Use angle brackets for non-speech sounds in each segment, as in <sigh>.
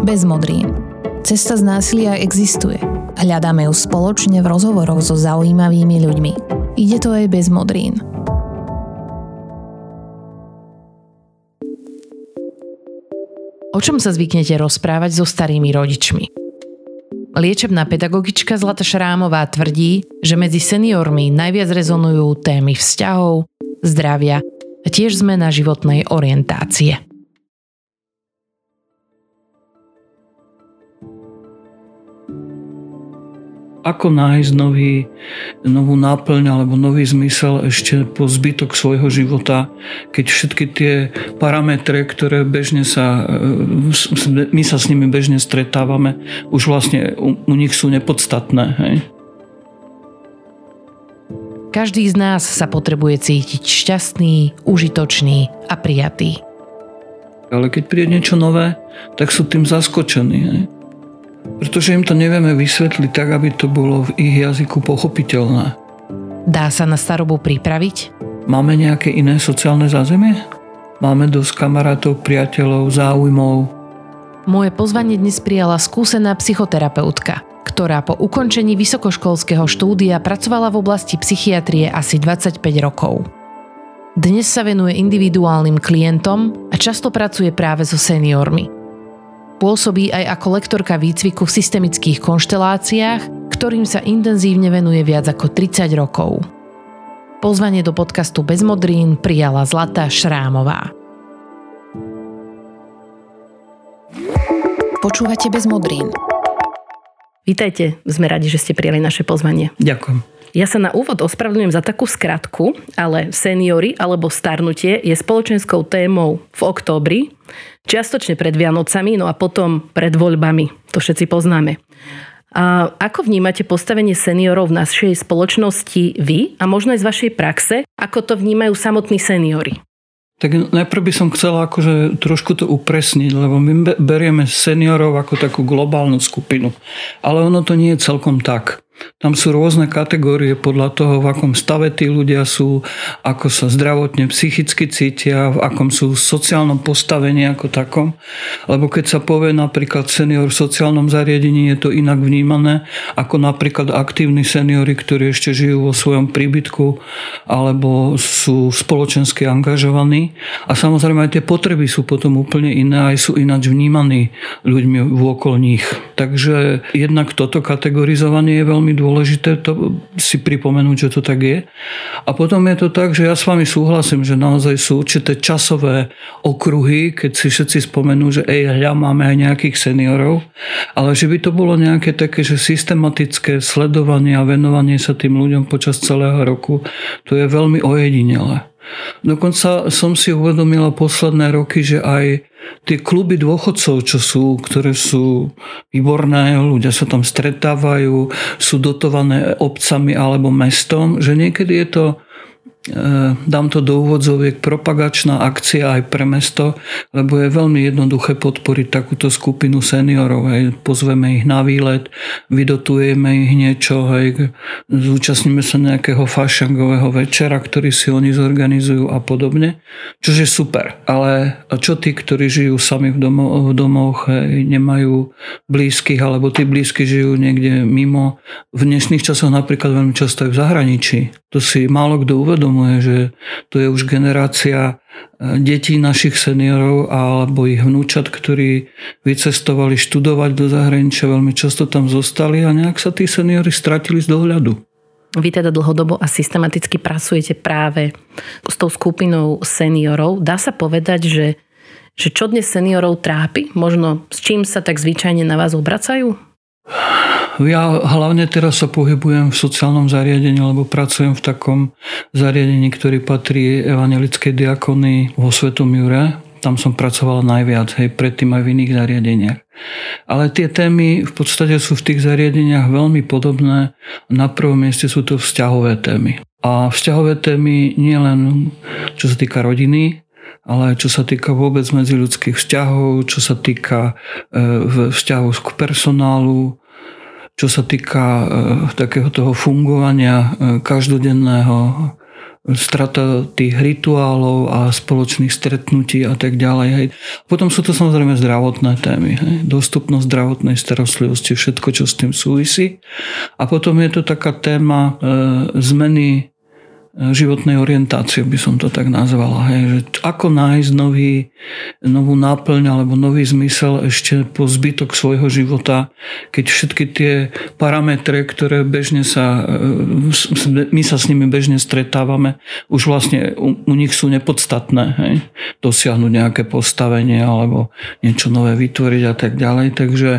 Bez modrín. Cesta z násilia existuje. Hľadáme ju spoločne v rozhovoroch so zaujímavými ľuďmi. Ide to aj bez modrín. O čom sa zvyknete rozprávať so starými rodičmi? Liečebná pedagogička Zlata Šrámová tvrdí, že medzi seniormi najviac rezonujú témy vzťahov, zdravia a tiež zmena životnej orientácie. Ako nájsť nový, novú náplň alebo nový zmysel ešte po zbytok svojho života, keď všetky tie parametre, ktoré bežne sa, e, my sa s nimi bežne stretávame, už vlastne u, u nich sú nepodstatné. Hej? Každý z nás sa potrebuje cítiť šťastný, užitočný a prijatý. Ale keď príde niečo nové, tak sú tým zaskočení. Hej? Pretože im to nevieme vysvetliť tak, aby to bolo v ich jazyku pochopiteľné. Dá sa na starobu pripraviť? Máme nejaké iné sociálne zázemie? Máme dosť kamarátov, priateľov, záujmov? Moje pozvanie dnes prijala skúsená psychoterapeutka, ktorá po ukončení vysokoškolského štúdia pracovala v oblasti psychiatrie asi 25 rokov. Dnes sa venuje individuálnym klientom a často pracuje práve so seniormi – Pôsobí aj ako lektorka výcviku v systemických konšteláciách, ktorým sa intenzívne venuje viac ako 30 rokov. Pozvanie do podcastu Bez modrín prijala Zlata Šrámová. Počúvate Bez modrín. Vítajte, sme radi, že ste prijali naše pozvanie. Ďakujem. Ja sa na úvod ospravedlňujem za takú skratku, ale seniory alebo starnutie je spoločenskou témou v októbri, čiastočne pred Vianocami, no a potom pred voľbami. To všetci poznáme. A ako vnímate postavenie seniorov v našej spoločnosti vy a možno aj z vašej praxe? Ako to vnímajú samotní seniory? Tak najprv by som chcel akože trošku to upresniť, lebo my berieme seniorov ako takú globálnu skupinu. Ale ono to nie je celkom tak. Tam sú rôzne kategórie podľa toho, v akom stave tí ľudia sú, ako sa zdravotne, psychicky cítia, v akom sú v sociálnom postavení ako takom. Lebo keď sa povie napríklad senior v sociálnom zariadení, je to inak vnímané ako napríklad aktívni seniory, ktorí ešte žijú vo svojom príbytku alebo sú spoločensky angažovaní. A samozrejme aj tie potreby sú potom úplne iné, aj sú ináč vnímaní ľuďmi v okolo nich. Takže jednak toto kategorizovanie je veľmi veľmi dôležité to si pripomenúť, že to tak je. A potom je to tak, že ja s vami súhlasím, že naozaj sú určité časové okruhy, keď si všetci spomenú, že ej, hľa, máme aj nejakých seniorov, ale že by to bolo nejaké také, že systematické sledovanie a venovanie sa tým ľuďom počas celého roku, to je veľmi ojedinelé. Dokonca som si uvedomila posledné roky, že aj tie kluby dôchodcov, čo sú, ktoré sú výborné, ľudia sa tam stretávajú, sú dotované obcami alebo mestom, že niekedy je to dám to do úvodzoviek, propagačná akcia aj pre mesto, lebo je veľmi jednoduché podporiť takúto skupinu seniorov. Hej. Pozveme ich na výlet, vydotujeme ich niečo, hej. zúčastníme sa nejakého fašangového večera, ktorý si oni zorganizujú a podobne, čo je super. Ale čo tí, ktorí žijú sami v, domo- v domoch, hej, nemajú blízkych, alebo tí blízky žijú niekde mimo. V dnešných časoch napríklad veľmi často aj v zahraničí. To si málo kto uvedomí uvedomuje, že to je už generácia e, detí našich seniorov alebo ich vnúčat, ktorí vycestovali študovať do zahraničia, veľmi často tam zostali a nejak sa tí seniory stratili z dohľadu. Vy teda dlhodobo a systematicky pracujete práve s tou skupinou seniorov. Dá sa povedať, že, že čo dnes seniorov trápi? Možno s čím sa tak zvyčajne na vás obracajú? Ja hlavne teraz sa pohybujem v sociálnom zariadení, lebo pracujem v takom zariadení, ktorý patrí evangelickej diakony vo Svetom Jure. Tam som pracoval najviac, hej, predtým aj v iných zariadeniach. Ale tie témy v podstate sú v tých zariadeniach veľmi podobné. Na prvom mieste sú to vzťahové témy. A vzťahové témy nie len čo sa týka rodiny, ale čo sa týka vôbec medziľudských vzťahov, čo sa týka e, vzťahov k personálu, čo sa týka e, takého toho fungovania e, každodenného strata tých rituálov a spoločných stretnutí a tak ďalej. Hej. Potom sú to samozrejme zdravotné témy. Hej. Dostupnosť zdravotnej starostlivosti, všetko, čo s tým súvisí. A potom je to taká téma e, zmeny životnej orientácie, by som to tak nazvala. Hej, že ako nájsť nový, novú náplň alebo nový zmysel ešte po zbytok svojho života, keď všetky tie parametre, ktoré bežne sa, e, my sa s nimi bežne stretávame, už vlastne u, u nich sú nepodstatné. Hej, dosiahnuť nejaké postavenie alebo niečo nové vytvoriť a tak ďalej. Takže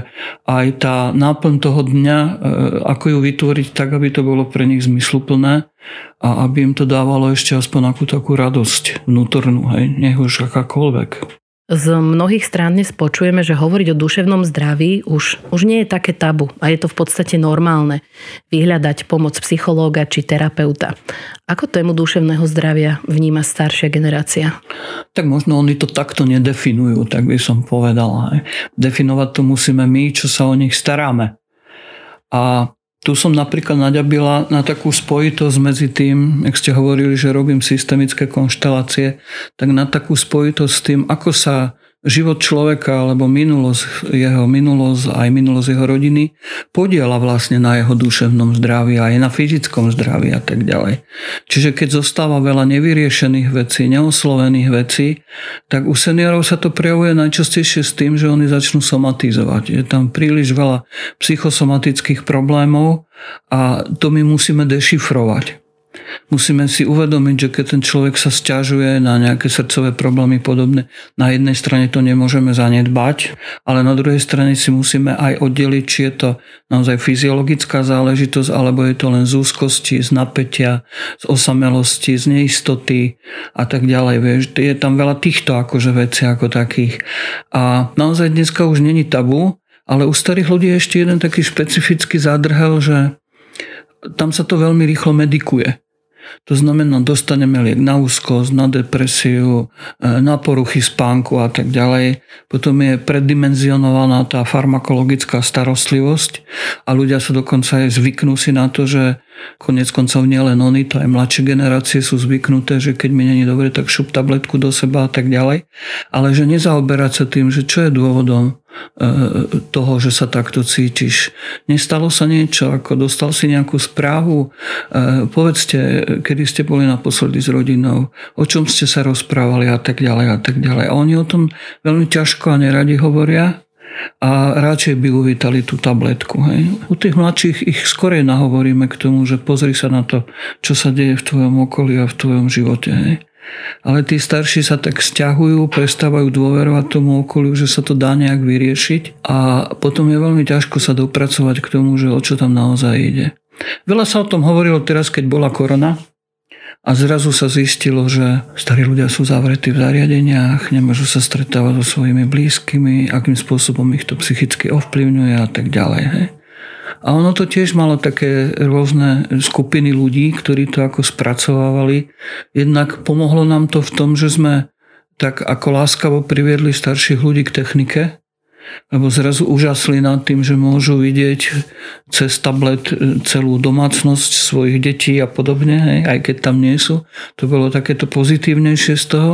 aj tá náplň toho dňa, e, ako ju vytvoriť tak, aby to bolo pre nich zmysluplné, a aby im to dávalo ešte aspoň akú takú radosť vnútornú, hej, nech už akákoľvek. Z mnohých strán dnes počujeme, že hovoriť o duševnom zdraví už, už nie je také tabu a je to v podstate normálne vyhľadať pomoc psychológa či terapeuta. Ako tému duševného zdravia vníma staršia generácia? Tak možno oni to takto nedefinujú, tak by som povedala. Definovať to musíme my, čo sa o nich staráme. A tu som napríklad naďabila na takú spojitosť medzi tým, ak ste hovorili, že robím systemické konštelácie, tak na takú spojitosť s tým, ako sa život človeka alebo minulosť jeho, minulosť aj minulosť jeho rodiny podiela vlastne na jeho duševnom zdraví aj na fyzickom zdraví a tak ďalej. Čiže keď zostáva veľa nevyriešených vecí, neoslovených vecí, tak u seniorov sa to prejavuje najčastejšie s tým, že oni začnú somatizovať. Je tam príliš veľa psychosomatických problémov a to my musíme dešifrovať. Musíme si uvedomiť, že keď ten človek sa stiažuje na nejaké srdcové problémy podobné, na jednej strane to nemôžeme zanedbať, ale na druhej strane si musíme aj oddeliť, či je to naozaj fyziologická záležitosť, alebo je to len z úzkosti, z napätia, z osamelosti, z neistoty a tak ďalej. Vieš, je tam veľa týchto akože veci ako takých. A naozaj dneska už není tabu, ale u starých ľudí je ešte jeden taký špecifický zádrhel, že tam sa to veľmi rýchlo medikuje. To znamená, dostaneme liek na úzkosť, na depresiu, e, na poruchy spánku a tak ďalej. Potom je preddimenzionovaná tá farmakologická starostlivosť a ľudia sa dokonca aj zvyknú si na to, že konec koncov nielen oni, to aj mladšie generácie sú zvyknuté, že keď mi není dobre, tak šup tabletku do seba a tak ďalej. Ale že nezaoberať sa tým, že čo je dôvodom, E, toho, že sa takto cítiš. Nestalo sa niečo, ako dostal si nejakú správu, e, povedzte, kedy ste boli naposledy s rodinou, o čom ste sa rozprávali a tak ďalej a tak ďalej. A oni o tom veľmi ťažko a neradi hovoria a radšej by uvítali tú tabletku. Hej. U tých mladších ich skorej nahovoríme k tomu, že pozri sa na to, čo sa deje v tvojom okolí a v tvojom živote. Hej. Ale tí starší sa tak stiahujú, prestávajú dôverovať tomu okoliu, že sa to dá nejak vyriešiť a potom je veľmi ťažko sa dopracovať k tomu, že o čo tam naozaj ide. Veľa sa o tom hovorilo teraz, keď bola korona a zrazu sa zistilo, že starí ľudia sú zavretí v zariadeniach, nemôžu sa stretávať so svojimi blízkymi, akým spôsobom ich to psychicky ovplyvňuje a tak ďalej. Hej. A ono to tiež malo také rôzne skupiny ľudí, ktorí to ako spracovávali. Jednak pomohlo nám to v tom, že sme tak ako láskavo priviedli starších ľudí k technike, lebo zrazu úžasli nad tým, že môžu vidieť cez tablet celú domácnosť svojich detí a podobne, hej, aj keď tam nie sú. To bolo takéto pozitívnejšie z toho.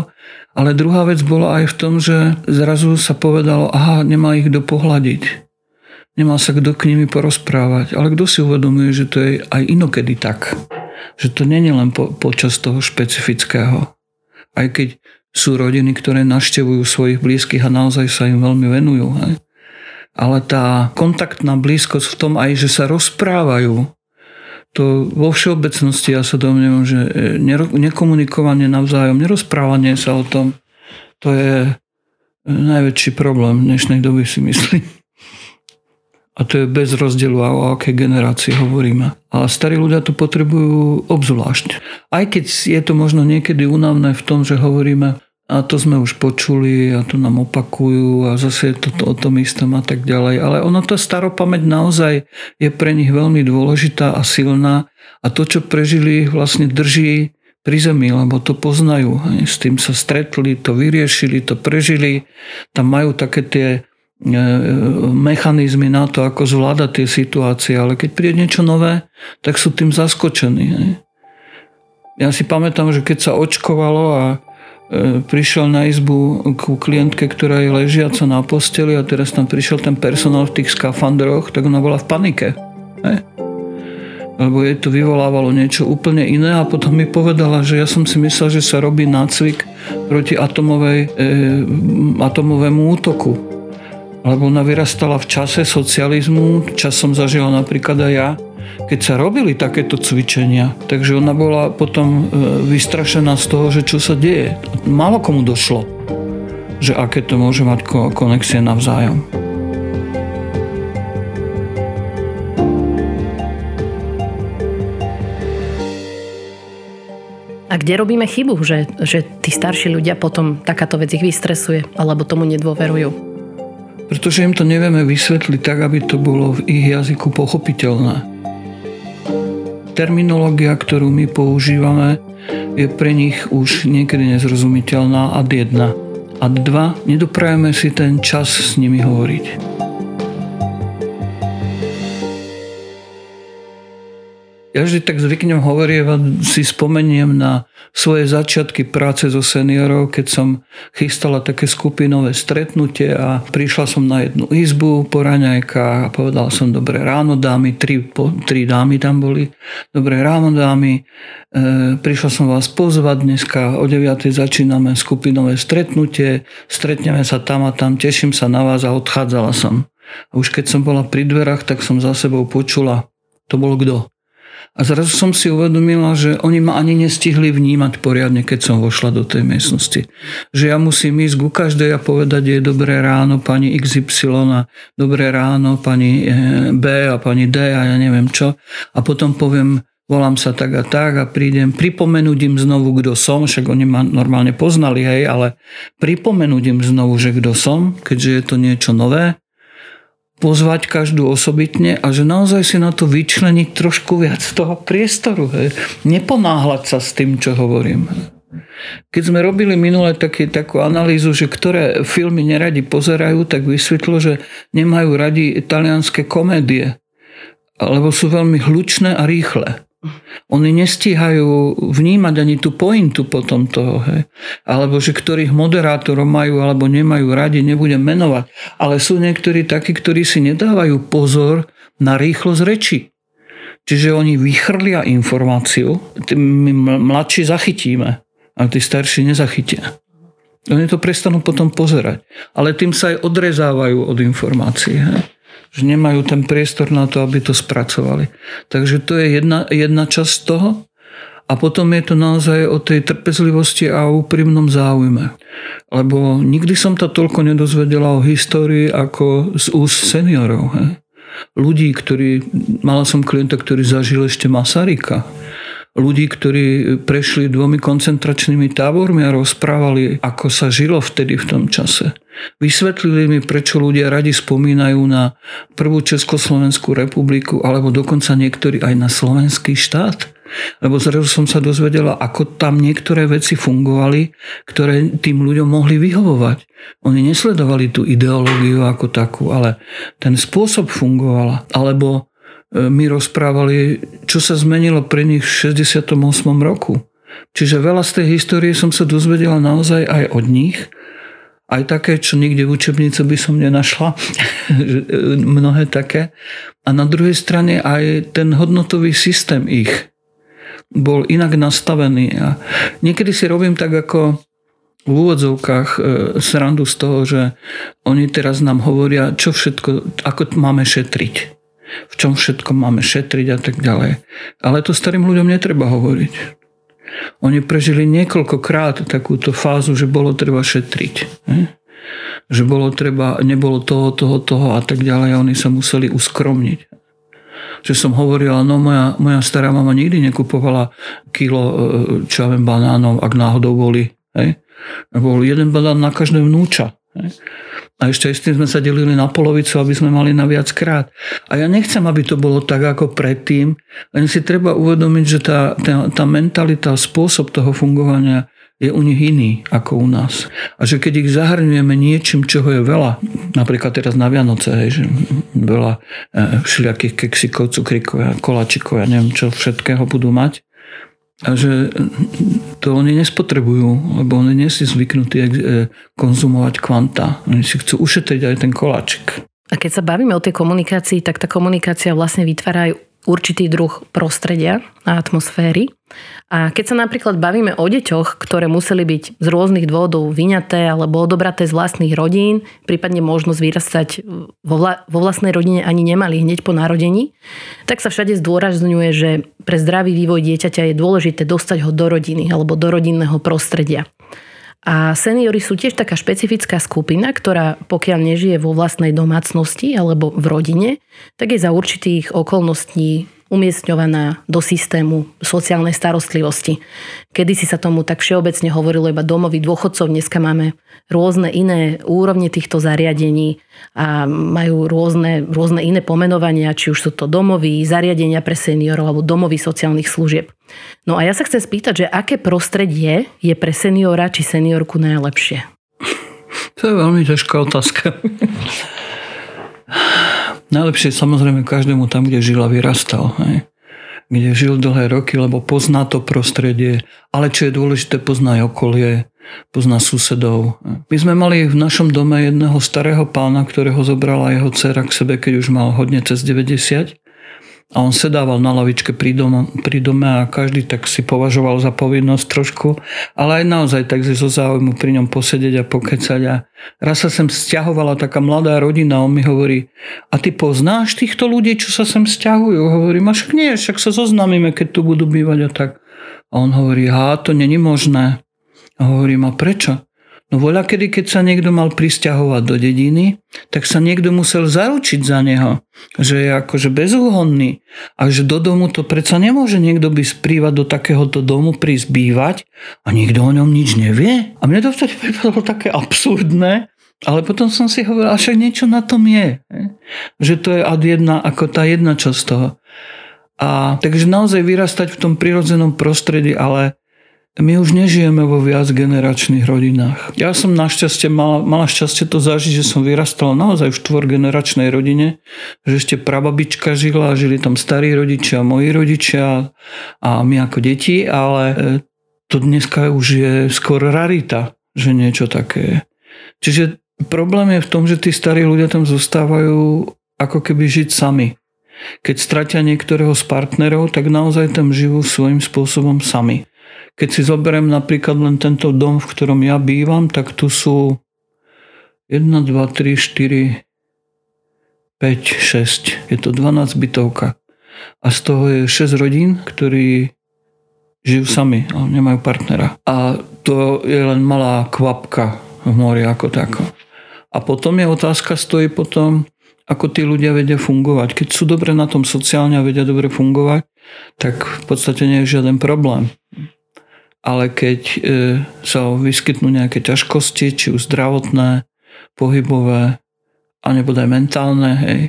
Ale druhá vec bola aj v tom, že zrazu sa povedalo, aha, nemá ich kto pohľadiť nemá sa kto k nimi porozprávať. Ale kto si uvedomuje, že to je aj inokedy tak. Že to nie je len po, počas toho špecifického. Aj keď sú rodiny, ktoré naštevujú svojich blízkych a naozaj sa im veľmi venujú. Hej. Ale tá kontaktná blízkosť v tom aj, že sa rozprávajú, to vo všeobecnosti ja sa domnievam, že e, nekomunikovanie navzájom, nerozprávanie sa o tom, to je najväčší problém dnešnej doby si myslím. A to je bez rozdielu, o akej generácii hovoríme. A starí ľudia to potrebujú obzvlášť. Aj keď je to možno niekedy únavné v tom, že hovoríme, a to sme už počuli a to nám opakujú a zase je to, o tom istom a tak ďalej. Ale ono tá staropamäť naozaj je pre nich veľmi dôležitá a silná a to, čo prežili, vlastne drží pri zemi, lebo to poznajú. S tým sa stretli, to vyriešili, to prežili. Tam majú také tie E, mechanizmy na to, ako zvládať tie situácie, ale keď príde niečo nové, tak sú tým zaskočení. Ja si pamätám, že keď sa očkovalo a prišiel na izbu ku klientke, ktorá je ležiaca na posteli a teraz tam prišiel ten personál v tých skafandroch, tak ona bola v panike. Ne? Lebo jej to vyvolávalo niečo úplne iné a potom mi povedala, že ja som si myslel, že sa robí nácvik proti atomovej, e, atomovému útoku. Lebo ona vyrastala v čase socializmu, čas som zažila napríklad aj ja, keď sa robili takéto cvičenia, takže ona bola potom e, vystrašená z toho, že čo sa deje. Málo komu došlo, že aké to môže mať konexie navzájom. A kde robíme chybu, že, že tí starší ľudia potom takáto vec ich vystresuje alebo tomu nedôverujú? Pretože im to nevieme vysvetliť tak, aby to bolo v ich jazyku pochopiteľné terminológia, ktorú my používame, je pre nich už niekedy nezrozumiteľná ad jedna. A dva, nedoprajeme si ten čas s nimi hovoriť. Ja vždy tak zvyknem hovorievať, si spomeniem na svoje začiatky práce so seniorov, keď som chystala také skupinové stretnutie a prišla som na jednu izbu po raňajkách a povedal som dobré ráno dámy, tri, po, tri dámy tam boli, dobré ráno dámy, e, prišla som vás pozvať, dneska o 9. začíname skupinové stretnutie, stretneme sa tam a tam, teším sa na vás a odchádzala som. A už keď som bola pri dverách, tak som za sebou počula, to bol kto? A zrazu som si uvedomila, že oni ma ani nestihli vnímať poriadne, keď som vošla do tej miestnosti. Že ja musím ísť ku každej a povedať je dobré ráno pani XY a dobré ráno pani eh, B a pani D a ja neviem čo. A potom poviem, volám sa tak a tak a prídem pripomenúť im znovu, kto som, však oni ma normálne poznali, hej, ale pripomenúť im znovu, že kto som, keďže je to niečo nové pozvať každú osobitne a že naozaj si na to vyčleniť trošku viac toho priestoru. Hej. Neponáhľať sa s tým, čo hovorím. Keď sme robili minule taký, takú analýzu, že ktoré filmy neradi pozerajú, tak vysvetlo, že nemajú radi italianské komédie, lebo sú veľmi hlučné a rýchle. Oni nestíhajú vnímať ani tú pointu potom toho. Hej. Alebo že ktorých moderátorov majú alebo nemajú radi, nebudem menovať. Ale sú niektorí takí, ktorí si nedávajú pozor na rýchlosť reči. Čiže oni vychrlia informáciu, my mladší zachytíme, a tí starší nezachytia. Oni to prestanú potom pozerať. Ale tým sa aj odrezávajú od informácií. Hej že nemajú ten priestor na to, aby to spracovali. Takže to je jedna, jedna časť toho. A potom je to naozaj o tej trpezlivosti a úprimnom záujme. Lebo nikdy som to toľko nedozvedela o histórii ako z úst seniorov. He? Ľudí, ktorí, mala som klienta, ktorý zažil ešte Masarika ľudí, ktorí prešli dvomi koncentračnými tábormi a rozprávali, ako sa žilo vtedy v tom čase. Vysvetlili mi, prečo ľudia radi spomínajú na prvú Československú republiku alebo dokonca niektorí aj na slovenský štát. Lebo zrazu som sa dozvedela, ako tam niektoré veci fungovali, ktoré tým ľuďom mohli vyhovovať. Oni nesledovali tú ideológiu ako takú, ale ten spôsob fungovala. Alebo mi rozprávali, čo sa zmenilo pre nich v 68. roku. Čiže veľa z tej histórie som sa dozvedela naozaj aj od nich. Aj také, čo nikde v učebnici by som nenašla. <laughs> E, mnohé také. A na druhej strane aj ten hodnotový systém ich bol inak nastavený. A niekedy si robím tak ako v úvodzovkách e, srandu z toho, že oni teraz nám hovoria, čo všetko, ako máme šetriť v čom všetko máme šetriť a tak ďalej. Ale to starým ľuďom netreba hovoriť. Oni prežili niekoľkokrát takúto fázu, že bolo treba šetriť. Že bolo treba, nebolo toho, toho, toho a tak ďalej a oni sa museli uskromniť. Že som hovorila, no moja, moja stará mama nikdy nekupovala kilo, e, čo ja viem, banánov, ak náhodou boli. Hej? Bol jeden banán na každé vnúča. Hej? A ešte s tým sme sa delili na polovicu, aby sme mali na viac krát. A ja nechcem, aby to bolo tak ako predtým, len si treba uvedomiť, že tá, tá, tá mentalita, spôsob toho fungovania je u nich iný ako u nás. A že keď ich zahrňujeme niečím, čoho je veľa, napríklad teraz na Vianoce, hej, že veľa e, všelijakých keksikov, cukrikov, kolačikov, ja neviem čo všetkého budú mať, A že to oni nespotrebujú, lebo oni nie sú zvyknutí e, konzumovať kvanta. Oni si chcú ušetriť aj ten koláčik. A keď sa bavíme o tej komunikácii, tak tá komunikácia vlastne vytvára aj určitý druh prostredia a atmosféry. A keď sa napríklad bavíme o deťoch, ktoré museli byť z rôznych dôvodov vyňaté alebo odobraté z vlastných rodín, prípadne možnosť vyrastať vo, vla, vo vlastnej rodine ani nemali hneď po narodení, tak sa všade zdôrazňuje, že pre zdravý vývoj dieťaťa je dôležité dostať ho do rodiny alebo do rodinného prostredia. A seniory sú tiež taká špecifická skupina, ktorá pokiaľ nežije vo vlastnej domácnosti alebo v rodine, tak je za určitých okolností umiestňovaná do systému sociálnej starostlivosti. Kedy si sa tomu tak všeobecne hovorilo iba domovy dôchodcov, dneska máme rôzne iné úrovne týchto zariadení a majú rôzne, rôzne iné pomenovania, či už sú to domovy, zariadenia pre seniorov alebo domovy sociálnych služieb. No a ja sa chcem spýtať, že aké prostredie je pre seniora či seniorku najlepšie? To je veľmi ťažká otázka. <laughs> Najlepšie samozrejme každému tam, kde žil a vyrastal. Hej. Kde žil dlhé roky, lebo pozná to prostredie, ale čo je dôležité, pozná aj okolie, pozná susedov. My sme mali v našom dome jedného starého pána, ktorého zobrala jeho dcera k sebe, keď už mal hodne cez 90 a on sedával na lavičke pri, dom, pri dome a každý tak si považoval za povinnosť trošku, ale aj naozaj tak si zo záujmu pri ňom posedieť a pokecať a raz sa sem stiahovala taká mladá rodina on mi hovorí, a ty poznáš týchto ľudí, čo sa sem stiahujú? Hovorím, a však nie, však sa zoznamíme, keď tu budú bývať a tak. A on hovorí, ha, to není možné. A hovorím, a prečo? No voľa kedy, keď sa niekto mal pristahovať do dediny, tak sa niekto musel zaručiť za neho, že je akože bezúhonný a že do domu to predsa nemôže niekto by sprívať do takéhoto domu prísť bývať a nikto o ňom nič nevie. A mne to vtedy pripadalo také absurdné, ale potom som si hovoril, však niečo na tom je. Že to je ad jedna, ako tá jedna časť toho. A takže naozaj vyrastať v tom prirodzenom prostredí, ale my už nežijeme vo viac generačných rodinách. Ja som našťastie mala, mala šťastie to zažiť, že som vyrastal naozaj v štvorgeneračnej rodine, že ešte prababička žila, žili tam starí rodičia, moji rodičia a my ako deti, ale e, to dneska už je skôr rarita, že niečo také je. Čiže problém je v tom, že tí starí ľudia tam zostávajú ako keby žiť sami. Keď stratia niektorého z partnerov, tak naozaj tam živú svojím spôsobom sami. Keď si zoberiem napríklad len tento dom, v ktorom ja bývam, tak tu sú 1, 2, 3, 4, 5, 6. Je to 12 bytovka. A z toho je 6 rodín, ktorí žijú sami, ale nemajú partnera. A to je len malá kvapka v mori ako tako. A potom je otázka, stojí potom, ako tí ľudia vedia fungovať. Keď sú dobre na tom sociálne a vedia dobre fungovať, tak v podstate nie je žiaden problém ale keď e, sa vyskytnú nejaké ťažkosti, či už zdravotné, pohybové, alebo aj mentálne, hej,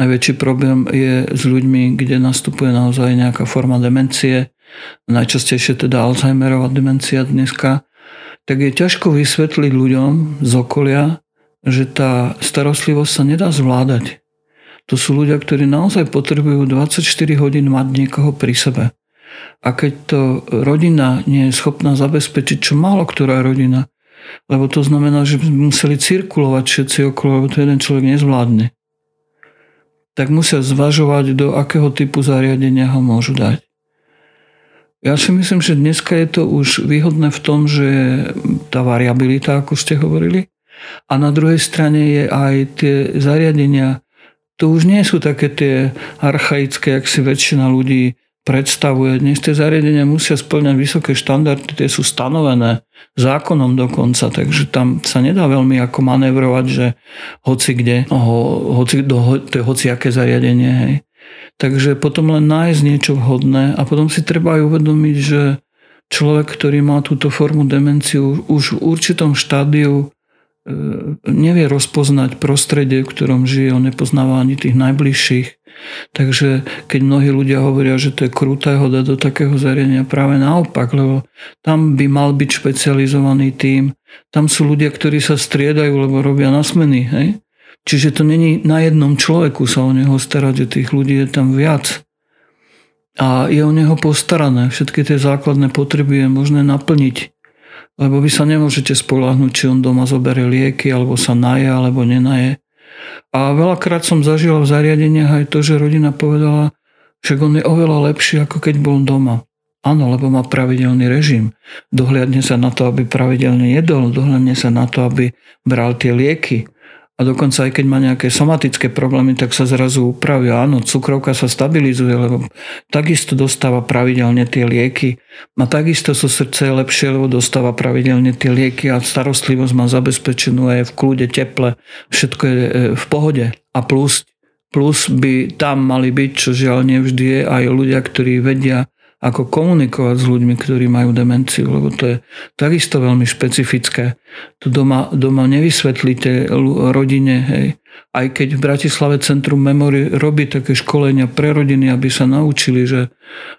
najväčší problém je s ľuďmi, kde nastupuje naozaj nejaká forma demencie, najčastejšie teda Alzheimerová demencia dneska, tak je ťažko vysvetliť ľuďom z okolia, že tá starostlivosť sa nedá zvládať. To sú ľudia, ktorí naozaj potrebujú 24 hodín mať niekoho pri sebe. A keď to rodina nie je schopná zabezpečiť, čo málo ktorá rodina, lebo to znamená, že by museli cirkulovať všetci okolo, lebo to jeden človek nezvládne, tak musia zvažovať, do akého typu zariadenia ho môžu dať. Ja si myslím, že dneska je to už výhodné v tom, že tá variabilita, ako ste hovorili, a na druhej strane je aj tie zariadenia, to už nie sú také tie archaické, ak si väčšina ľudí predstavuje. Dnes tie zariadenia musia splňať vysoké štandardy, tie sú stanovené zákonom dokonca, takže tam sa nedá veľmi ako manevrovať, že hoci kde, ho, hoci, do, to je hociaké zariadenie. Hej. Takže potom len nájsť niečo vhodné a potom si treba aj uvedomiť, že človek, ktorý má túto formu demenciu už v určitom štádiu nevie rozpoznať prostredie, v ktorom žije, on nepoznáva ani tých najbližších Takže keď mnohí ľudia hovoria, že to je kruté ho dať do takého zariadenia, práve naopak, lebo tam by mal byť špecializovaný tým. Tam sú ľudia, ktorí sa striedajú, lebo robia na smeny. Hej? Čiže to není na jednom človeku sa o neho starať, že tých ľudí je tam viac. a je o neho postarané. Všetky tie základné potreby je možné naplniť. Lebo vy sa nemôžete spolahnuť, či on doma zoberie lieky, alebo sa naje, alebo nenaje. A veľakrát som zažil v zariadeniach aj to, že rodina povedala, že on je oveľa lepší, ako keď bol doma. Áno, lebo má pravidelný režim. Dohliadne sa na to, aby pravidelne jedol, dohliadne sa na to, aby bral tie lieky. A dokonca aj keď má nejaké somatické problémy, tak sa zrazu upravia. Áno, cukrovka sa stabilizuje, lebo takisto dostáva pravidelne tie lieky. A takisto sú srdce lepšie, lebo dostáva pravidelne tie lieky a starostlivosť má zabezpečenú aj v kľude, teple. Všetko je e, v pohode. A plus, plus by tam mali byť, čo žiaľ nevždy je, aj ľudia, ktorí vedia ako komunikovať s ľuďmi, ktorí majú demenciu, lebo to je takisto veľmi špecifické. To doma, doma nevysvetlíte rodine, hej. Aj keď v Bratislave Centrum Memory robí také školenia pre rodiny, aby sa naučili, že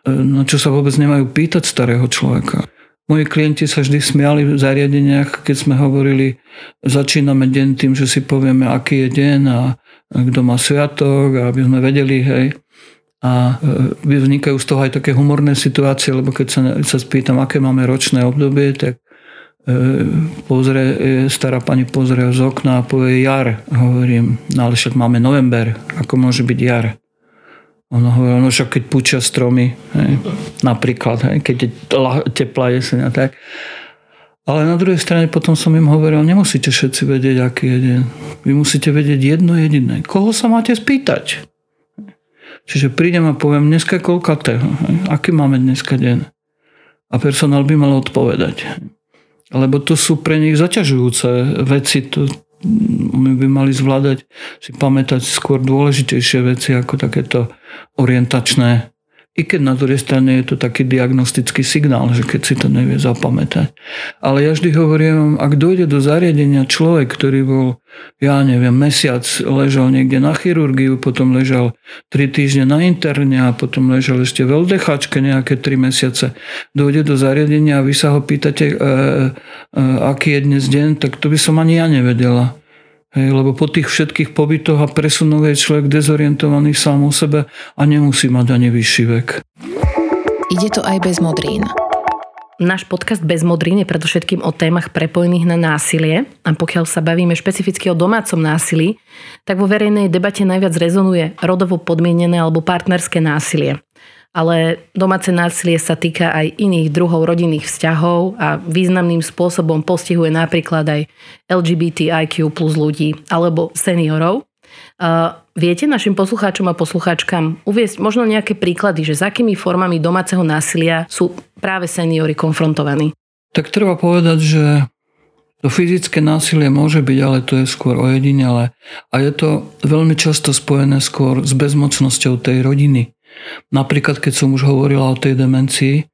e, na čo sa vôbec nemajú pýtať starého človeka. Moji klienti sa vždy smiali v zariadeniach, keď sme hovorili, začíname deň tým, že si povieme, aký je deň a kto má sviatok, aby sme vedeli, hej, a e, vznikajú z toho aj také humorné situácie, lebo keď sa, sa spýtam, aké máme ročné obdobie, tak e, pozrie, e, stará pani pozrie z okna a povie jar. Hovorím, no ale však máme november, ako môže byť jar? Ono hovorí, no však keď púčia stromy, hej, napríklad, hej, keď je teplá jeseň a tak. Ale na druhej strane potom som im hovoril, nemusíte všetci vedieť, aký je deň. Vy musíte vedieť jedno jediné. Koho sa máte spýtať? Čiže prídem a poviem, dneska koľkatého, aký máme dneska deň. A personál by mal odpovedať. Lebo to sú pre nich zaťažujúce veci, to my by mali zvládať si pamätať skôr dôležitejšie veci ako takéto orientačné i keď na druhej strane je to taký diagnostický signál, že keď si to nevie zapamätať. Ale ja vždy hovorím, ak dojde do zariadenia človek, ktorý bol, ja neviem, mesiac ležal niekde na chirurgiu, potom ležal 3 týždne na interne a potom ležal ešte v LDH nejaké 3 mesiace, dojde do zariadenia a vy sa ho pýtate, e, e, aký je dnes deň, tak to by som ani ja nevedela. Hej, lebo po tých všetkých pobytoch a presunoch je človek dezorientovaný sám o sebe a nemusí mať ani vyšší vek. Ide to aj bez modrín. Náš podcast Bez modrín je predovšetkým o témach prepojených na násilie a pokiaľ sa bavíme špecificky o domácom násilí, tak vo verejnej debate najviac rezonuje rodovo podmienené alebo partnerské násilie ale domáce násilie sa týka aj iných druhov rodinných vzťahov a významným spôsobom postihuje napríklad aj LGBTIQ plus ľudí alebo seniorov. Viete našim poslucháčom a poslucháčkam uviesť možno nejaké príklady, že s akými formami domáceho násilia sú práve seniory konfrontovaní? Tak treba povedať, že to fyzické násilie môže byť, ale to je skôr ojedinele. A je to veľmi často spojené skôr s bezmocnosťou tej rodiny. Napríklad, keď som už hovorila o tej demencii,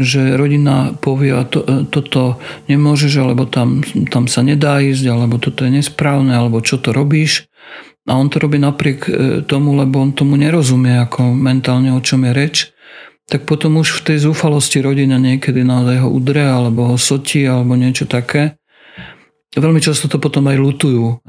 že rodina povie, a to, e, toto nemôžeš, alebo tam, tam sa nedá ísť, alebo toto je nesprávne, alebo čo to robíš. A on to robí napriek e, tomu, lebo on tomu nerozumie, ako mentálne o čom je reč. Tak potom už v tej zúfalosti rodina niekedy naozaj ho udre, alebo ho sotí, alebo niečo také. Veľmi často to potom aj lutujú.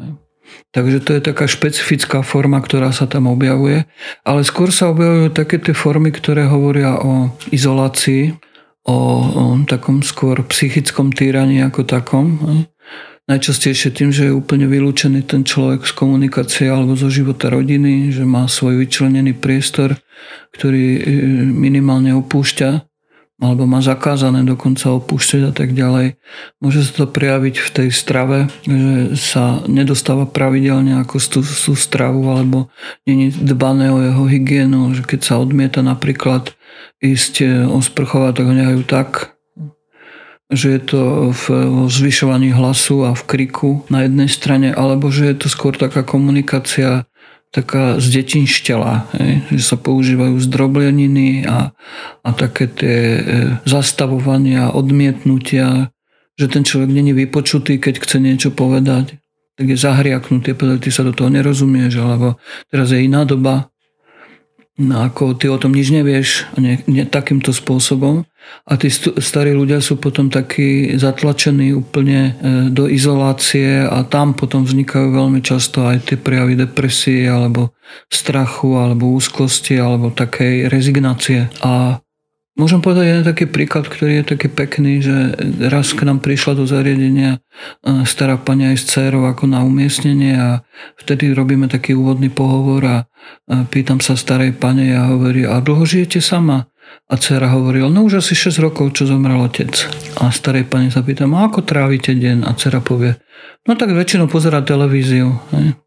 Takže to je taká špecifická forma, ktorá sa tam objavuje. Ale skôr sa objavujú také tie formy, ktoré hovoria o izolácii, o, o takom skôr psychickom týraní ako takom. Najčastejšie tým, že je úplne vylúčený ten človek z komunikácie alebo zo života rodiny, že má svoj vyčlenený priestor, ktorý e, minimálne opúšťa alebo má zakázané dokonca opúšťať a tak ďalej. Môže sa to prejaviť v tej strave, že sa nedostáva pravidelne ako tú, tú stravu alebo není dbané o jeho hygienu, že keď sa odmieta napríklad ísť e, osprchovať, tak ho nehajú tak, že je to v zvyšovaní hlasu a v kriku na jednej strane, alebo že je to skôr taká komunikácia taká zdetinštela, že sa používajú zdrobleniny a, a také tie e, zastavovania, odmietnutia, že ten človek není vypočutý, keď chce niečo povedať, tak je zahriaknutý, povedať, ty sa do toho nerozumieš, alebo teraz je iná doba. No ako ty o tom nič nevieš ne, ne, takýmto spôsobom. A tí st- starí ľudia sú potom takí zatlačení úplne e, do izolácie a tam potom vznikajú veľmi často aj tie prejavy depresie alebo strachu alebo úzkosti alebo takej rezignácie. A Môžem povedať jeden taký príklad, ktorý je taký pekný, že raz k nám prišla do zariadenia e, stará pani aj s dcerou ako na umiestnenie a vtedy robíme taký úvodný pohovor a pýtam sa starej pane a hovorí, a dlho žijete sama? A dcera hovorila, no už asi 6 rokov, čo zomrel otec. A starej pani sa pýtam, a ako trávite deň? A dcera povie, no tak väčšinou pozera televíziu. Ne?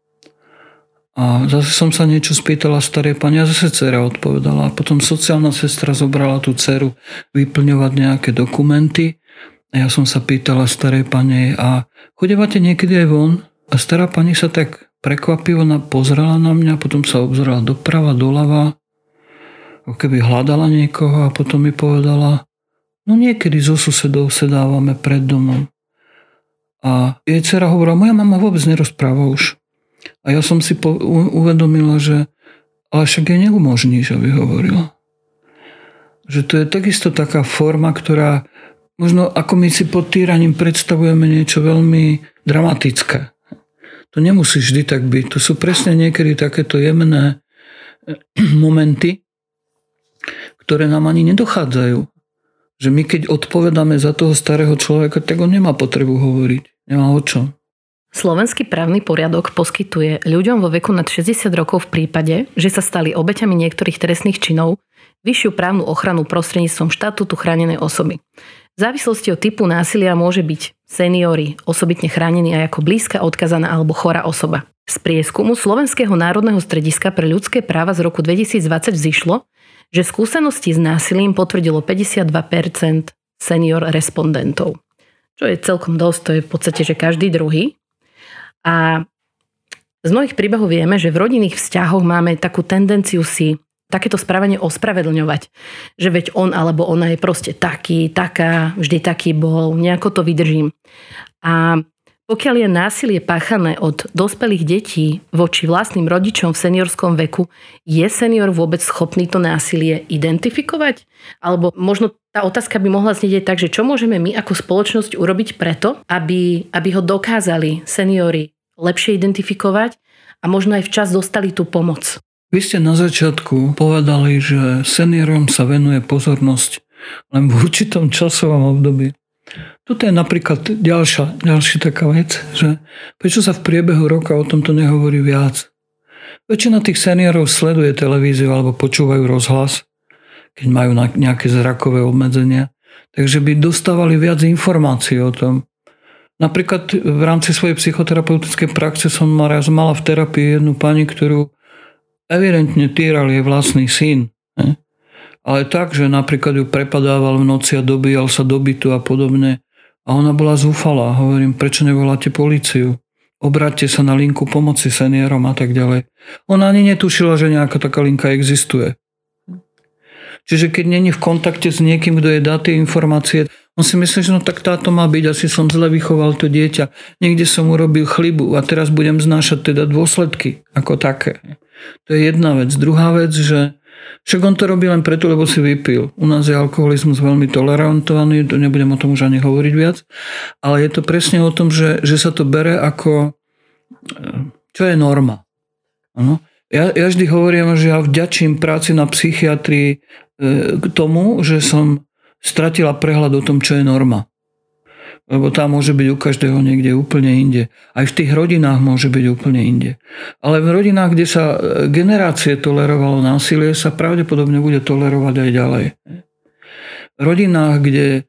A zase som sa niečo spýtala starej pani a zase dcera odpovedala. A potom sociálna sestra zobrala tú dceru vyplňovať nejaké dokumenty. A ja som sa pýtala starej pani a chodevate niekedy aj von? A stará pani sa tak prekvapivo pozrela na mňa, potom sa obzerala doprava, doľava, ako keby hľadala niekoho a potom mi povedala, no niekedy so susedou sedávame pred domom. A jej dcera hovorila, moja mama vôbec nerozpráva už. A ja som si po, u, uvedomila, že ale však jej neumožníš, aby hovorila. Že to je takisto taká forma, ktorá možno ako my si pod týraním predstavujeme niečo veľmi dramatické. To nemusí vždy tak byť. To sú presne niekedy takéto jemné eh, <clears throat> momenty, ktoré nám ani nedochádzajú. Že my keď odpovedáme za toho starého človeka, tak on nemá potrebu hovoriť. Nemá o čom. Slovenský právny poriadok poskytuje ľuďom vo veku nad 60 rokov v prípade, že sa stali obeťami niektorých trestných činov, vyššiu právnu ochranu prostredníctvom štatútu chránenej osoby. V závislosti od typu násilia môže byť seniory osobitne chránení aj ako blízka, odkazaná alebo chorá osoba. Z prieskumu Slovenského národného strediska pre ľudské práva z roku 2020 vzýšlo, že skúsenosti s násilím potvrdilo 52% senior respondentov. Čo je celkom dosť, to je v podstate, že každý druhý. A z mnohých príbehov vieme, že v rodinných vzťahoch máme takú tendenciu si takéto správanie ospravedlňovať. Že veď on alebo ona je proste taký, taká, vždy taký bol, nejako to vydržím. A pokiaľ je násilie páchané od dospelých detí voči vlastným rodičom v seniorskom veku, je senior vôbec schopný to násilie identifikovať? Alebo možno tá otázka by mohla znieť tak, že čo môžeme my ako spoločnosť urobiť preto, aby, aby ho dokázali seniory lepšie identifikovať a možno aj včas dostali tú pomoc. Vy ste na začiatku povedali, že seniorom sa venuje pozornosť len v určitom časovom období. Toto je napríklad ďalšia, ďalšia taká vec, že prečo sa v priebehu roka o tomto nehovorí viac. Väčšina tých seniorov sleduje televíziu alebo počúvajú rozhlas, keď majú nejaké zrakové obmedzenia, takže by dostávali viac informácií o tom. Napríklad v rámci svojej psychoterapeutickej praxe som raz mala v terapii jednu pani, ktorú evidentne týral jej vlastný syn. Ne? Ale tak, že napríklad ju prepadával v noci a dobíjal sa do bytu a podobne. A ona bola zúfalá. Hovorím, prečo nevoláte políciu? Obráťte sa na linku pomoci seniorom a tak ďalej. Ona ani netušila, že nejaká taká linka existuje. Čiže keď není v kontakte s niekým, kto je dá tie informácie, on si myslí, že no tak táto má byť, asi som zle vychoval to dieťa, niekde som urobil chybu a teraz budem znášať teda dôsledky ako také. To je jedna vec. Druhá vec, že však on to robí len preto, lebo si vypil. U nás je alkoholizmus veľmi tolerantovaný, to nebudem o tom už ani hovoriť viac, ale je to presne o tom, že, že sa to bere ako, čo je norma. Ano? Ja, ja vždy hovorím, že ja vďačím práci na psychiatrii E, k tomu, že som stratila prehľad o tom, čo je norma. Lebo tá môže byť u každého niekde úplne inde. Aj v tých rodinách môže byť úplne inde. Ale v rodinách, kde sa e, generácie tolerovalo násilie, sa pravdepodobne bude tolerovať aj ďalej. V rodinách, kde e,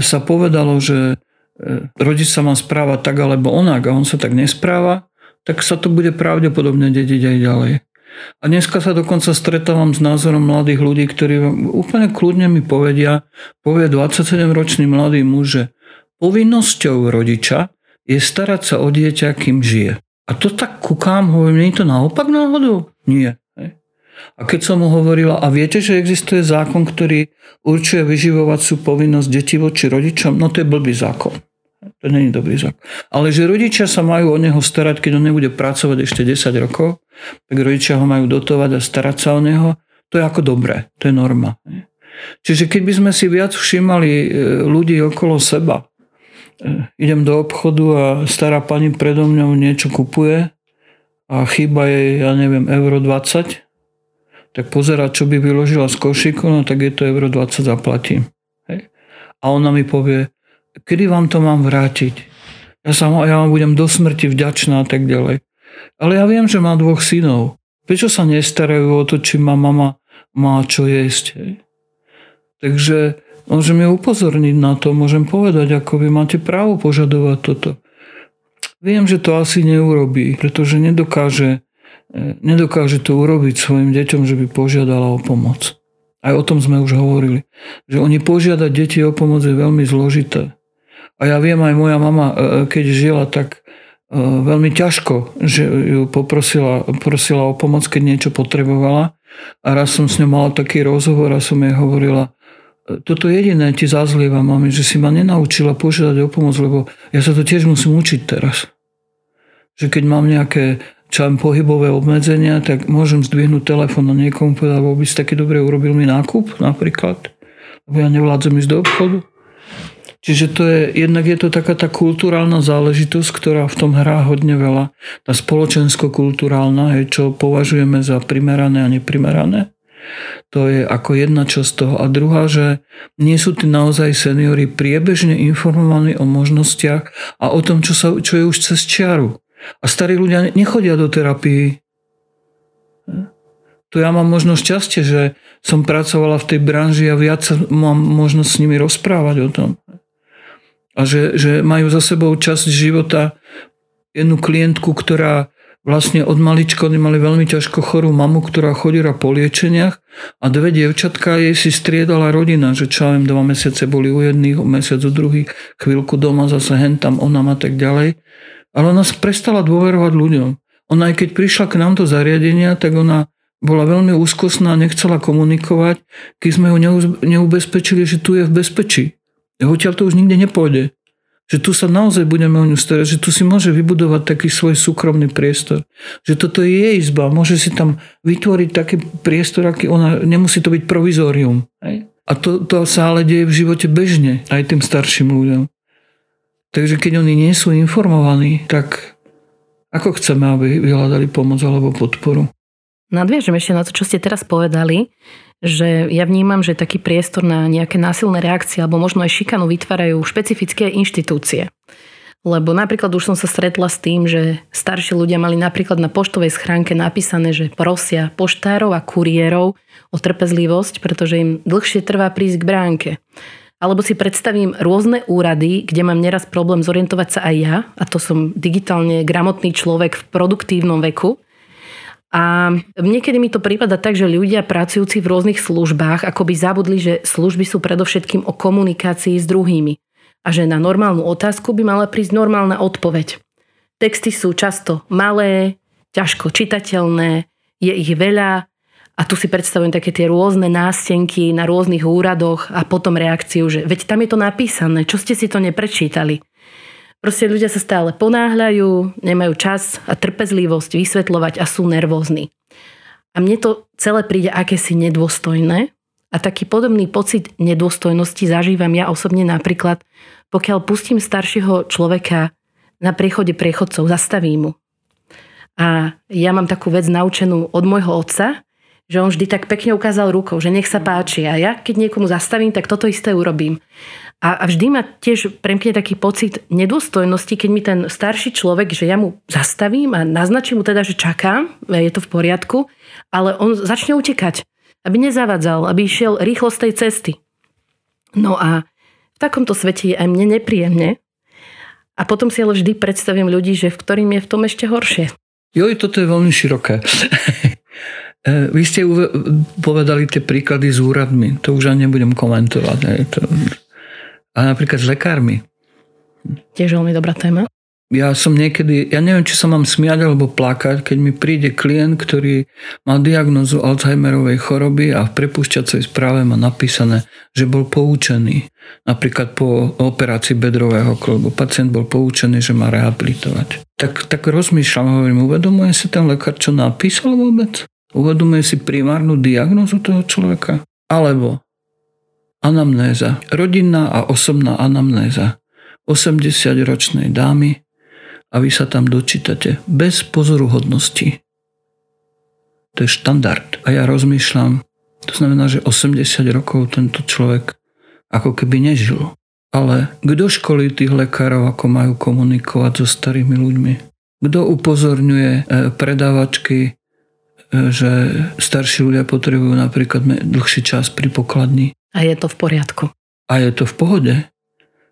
sa povedalo, že rodič sa má správať tak alebo onak a on sa tak nespráva, tak sa to bude pravdepodobne dediť aj ďalej. A dneska sa dokonca stretávam s názorom mladých ľudí, ktorí úplne kľudne mi povedia, povie 27-ročný mladý muž, že povinnosťou rodiča je starať sa o dieťa, kým žije. A to tak kúkám, hovorím, nie je to naopak náhodou? Nie. A keď som mu hovorila, a viete, že existuje zákon, ktorý určuje vyživovacú povinnosť detí voči rodičom? No to je blbý zákon. To není dobrý zákon. Ale že rodičia sa majú o neho starať, keď on nebude pracovať ešte 10 rokov, tak rodičia ho majú dotovať a starať sa o neho, To je ako dobré, to je norma. Čiže keď by sme si viac všímali e, ľudí okolo seba, e, idem do obchodu a stará pani predo mňou niečo kupuje a chýba jej, ja neviem, euro 20, tak pozera, čo by vyložila z košíku, no tak je to euro 20 zaplatím. A ona mi povie, kedy vám to mám vrátiť? Ja, sa, ja vám budem do smrti vďačná a tak ďalej. Ale ja viem, že má dvoch synov. Prečo sa nestarajú o to, či má mama má čo jesť? Hej? Takže môžem ju upozorniť na to, môžem povedať, ako vy máte právo požadovať toto. Viem, že to asi neurobí, pretože nedokáže nedokáže to urobiť svojim deťom, že by požiadala o pomoc. Aj o tom sme už hovorili. Že oni požiadať deti o pomoc je veľmi zložité. A ja viem, aj moja mama, e, e, keď žila, tak e, veľmi ťažko, že ju poprosila, prosila o pomoc, keď niečo potrebovala. A raz som s ňou mala taký rozhovor a som jej hovorila, toto jediné ti zazlieva, mami, že si ma nenaučila požiadať o pomoc, lebo ja sa to tiež musím učiť teraz. Že keď mám nejaké čo mám pohybové obmedzenia, tak môžem zdvihnúť telefón a niekomu povedať, by si taký dobre urobil mi nákup napríklad, lebo ja nevládzem ísť do obchodu. Čiže to je, jednak je to taká tá kulturálna záležitosť, ktorá v tom hrá hodne veľa. Tá spoločensko-kulturálna, čo považujeme za primerané a neprimerané. To je ako jedna časť toho. A druhá, že nie sú tí naozaj seniory priebežne informovaní o možnostiach a o tom, čo, sa, čo je už cez čiaru. A starí ľudia nechodia do terapii. To ja mám možno šťastie, že som pracovala v tej branži a viac mám možnosť s nimi rozprávať o tom. A že, že majú za sebou časť života jednu klientku, ktorá vlastne od malička oni mali veľmi ťažko chorú mamu, ktorá chodila po liečeniach a dve dievčatka jej si striedala rodina, že čo viem, dva mesiace boli u jedných, mesiac u druhých, chvíľku doma, zase hen tam ona a tak ďalej. Ale ona prestala dôverovať ľuďom. Ona aj keď prišla k nám do zariadenia, tak ona bola veľmi úzkostná, nechcela komunikovať, keď sme ju neubezpečili, že tu je v bezpečí. Hoďaľ to už nikde nepôjde. Že tu sa naozaj budeme o ňu starať, že tu si môže vybudovať taký svoj súkromný priestor. Že toto je jej izba, môže si tam vytvoriť taký priestor, aký ona, nemusí to byť provizórium. A to, to sa ale deje v živote bežne, aj tým starším ľuďom. Takže keď oni nie sú informovaní, tak ako chceme, aby vyhľadali pomoc alebo podporu? Nadviažem ešte na to, čo ste teraz povedali, že ja vnímam, že taký priestor na nejaké násilné reakcie alebo možno aj šikanu vytvárajú špecifické inštitúcie. Lebo napríklad už som sa stretla s tým, že starší ľudia mali napríklad na poštovej schránke napísané, že prosia poštárov a kuriérov o trpezlivosť, pretože im dlhšie trvá prísť k bránke. Alebo si predstavím rôzne úrady, kde mám neraz problém zorientovať sa aj ja, a to som digitálne gramotný človek v produktívnom veku. A niekedy mi to prípada tak, že ľudia pracujúci v rôznych službách akoby zabudli, že služby sú predovšetkým o komunikácii s druhými. A že na normálnu otázku by mala prísť normálna odpoveď. Texty sú často malé, ťažko čitateľné, je ich veľa a tu si predstavujem také tie rôzne nástenky na rôznych úradoch a potom reakciu, že veď tam je to napísané, čo ste si to neprečítali. Proste ľudia sa stále ponáhľajú, nemajú čas a trpezlivosť vysvetľovať a sú nervózni. A mne to celé príde akési nedôstojné a taký podobný pocit nedôstojnosti zažívam ja osobne napríklad, pokiaľ pustím staršieho človeka na priechode priechodcov, zastavím mu. A ja mám takú vec naučenú od môjho otca, že on vždy tak pekne ukázal rukou, že nech sa páči. A ja, keď niekomu zastavím, tak toto isté urobím. A, a vždy ma tiež premkne taký pocit nedôstojnosti, keď mi ten starší človek, že ja mu zastavím a naznačím mu teda, že čakám, je to v poriadku, ale on začne utekať, aby nezavadzal, aby išiel rýchlo z tej cesty. No a v takomto svete je aj mne nepríjemne. A potom si ale vždy predstavím ľudí, že v ktorým je v tom ešte horšie. Joj, toto je veľmi široké. <laughs> E, vy ste povedali tie príklady s úradmi, to už ani nebudem komentovať. A napríklad s lekármi. Tiež veľmi dobrá téma. Ja som niekedy, ja neviem, či sa mám smiať alebo plakať, keď mi príde klient, ktorý mal diagnozu Alzheimerovej choroby a v prepušťacej správe má napísané, že bol poučený. Napríklad po operácii bedrového kolbu. Pacient bol poučený, že má rehabilitovať. Tak, tak rozmýšľam, hovorím, uvedomuje si ten lekár, čo napísal vôbec? Uvedomuje si primárnu diagnozu toho človeka? Alebo anamnéza, rodinná a osobná anamnéza 80-ročnej dámy a vy sa tam dočítate bez pozoruhodnosti. To je štandard. A ja rozmýšľam, to znamená, že 80 rokov tento človek ako keby nežil. Ale kto školí tých lekárov, ako majú komunikovať so starými ľuďmi? Kto upozorňuje e, predávačky, e, že starší ľudia potrebujú napríklad dlhší čas pri pokladni? A je to v poriadku. A je to v pohode.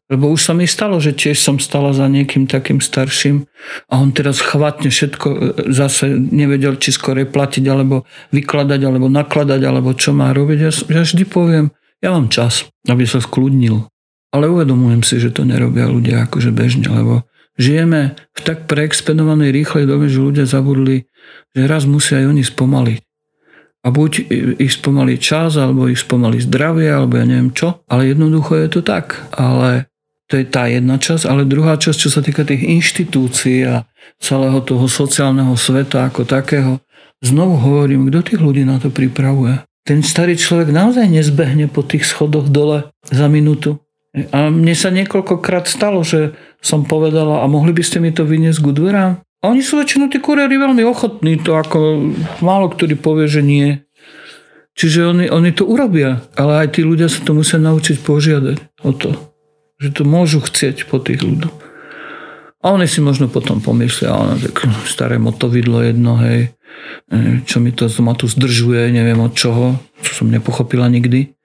Lebo už sa mi stalo, že tiež som stala za niekým takým starším a on teraz chvatne všetko e, zase nevedel, či skore platiť, alebo vykladať, alebo nakladať, alebo čo má robiť. Ja, ja vždy poviem, ja mám čas, aby sa skľudnil. Ale uvedomujem si, že to nerobia ľudia akože bežne, lebo žijeme v tak preexpedovanej rýchlej dobe, že ľudia zabudli, že raz musia aj oni spomaliť. A buď ich spomalí čas, alebo ich spomalí zdravie, alebo ja neviem čo, ale jednoducho je to tak. Ale to je tá jedna časť, ale druhá časť, čo sa týka tých inštitúcií a celého toho sociálneho sveta ako takého, znovu hovorím, kto tých ľudí na to pripravuje. Ten starý človek naozaj nezbehne po tých schodoch dole za minútu. A mne sa niekoľkokrát stalo, že som povedala, a mohli by ste mi to vyniesť k dverám? Oni sú väčšinou tí kuriéri veľmi ochotní, to ako málo ktorý povie, že nie. Čiže oni, oni to urobia, ale aj tí ľudia sa to musia naučiť požiadať o to že to môžu chcieť po tých ľuďoch. A oni si možno potom pomyslia, ono, tak staré motovidlo jedno, hej, čo mi to ma tu zdržuje, neviem od čoho, čo som nepochopila nikdy.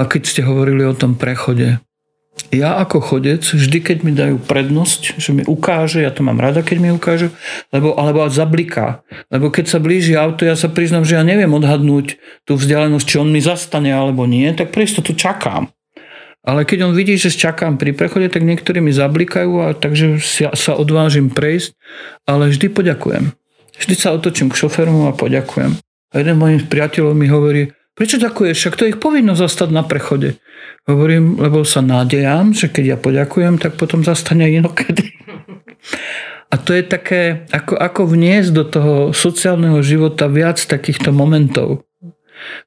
A keď ste hovorili o tom prechode, ja ako chodec, vždy keď mi dajú prednosť, že mi ukáže, ja to mám rada, keď mi ukážu, lebo, alebo zabliká. Lebo keď sa blíži auto, ja sa priznam, že ja neviem odhadnúť tú vzdialenosť, či on mi zastane alebo nie, tak presto tu čakám. Ale keď on vidí, že čakám pri prechode, tak niektorí mi zablikajú a takže sa odvážim prejsť, ale vždy poďakujem. Vždy sa otočím k šoféru a poďakujem. A jeden mojim priateľom mi hovorí, prečo ďakuješ, však to je ich povinnosť zastať na prechode. Hovorím, lebo sa nádejam, že keď ja poďakujem, tak potom zastane inokedy. A to je také, ako, ako vniesť do toho sociálneho života viac takýchto momentov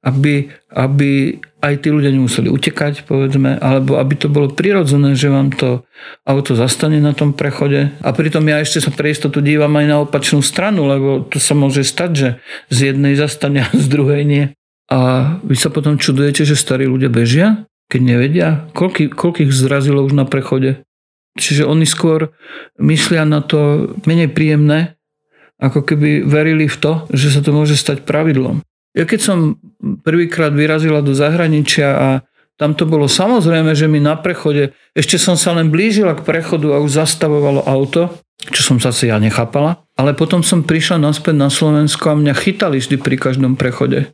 aby, aby aj tí ľudia nemuseli utekať, povedzme, alebo aby to bolo prirodzené, že vám to auto zastane na tom prechode. A pritom ja ešte sa pre istotu dívam aj na opačnú stranu, lebo to sa môže stať, že z jednej zastane a z druhej nie. A vy sa potom čudujete, že starí ľudia bežia, keď nevedia, koľký, koľkých zrazilo už na prechode. Čiže oni skôr myslia na to menej príjemné, ako keby verili v to, že sa to môže stať pravidlom. Ja keď som prvýkrát vyrazila do zahraničia a tam to bolo samozrejme, že mi na prechode, ešte som sa len blížila k prechodu a už zastavovalo auto, čo som zase ja nechápala. Ale potom som prišla naspäť na Slovensko a mňa chytali vždy pri každom prechode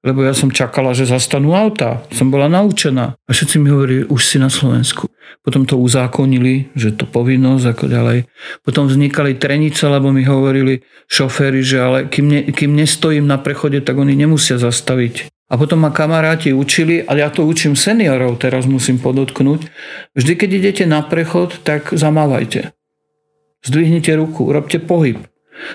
lebo ja som čakala, že zastanú auta. Som bola naučená. A všetci mi hovorili, už si na Slovensku. Potom to uzákonili, že to povinnosť ako ďalej. Potom vznikali trenice, lebo mi hovorili šoféry, že ale kým, ne, kým nestojím na prechode, tak oni nemusia zastaviť. A potom ma kamaráti učili, a ja to učím seniorov, teraz musím podotknúť, vždy keď idete na prechod, tak zamávajte. Zdvihnite ruku, robte pohyb,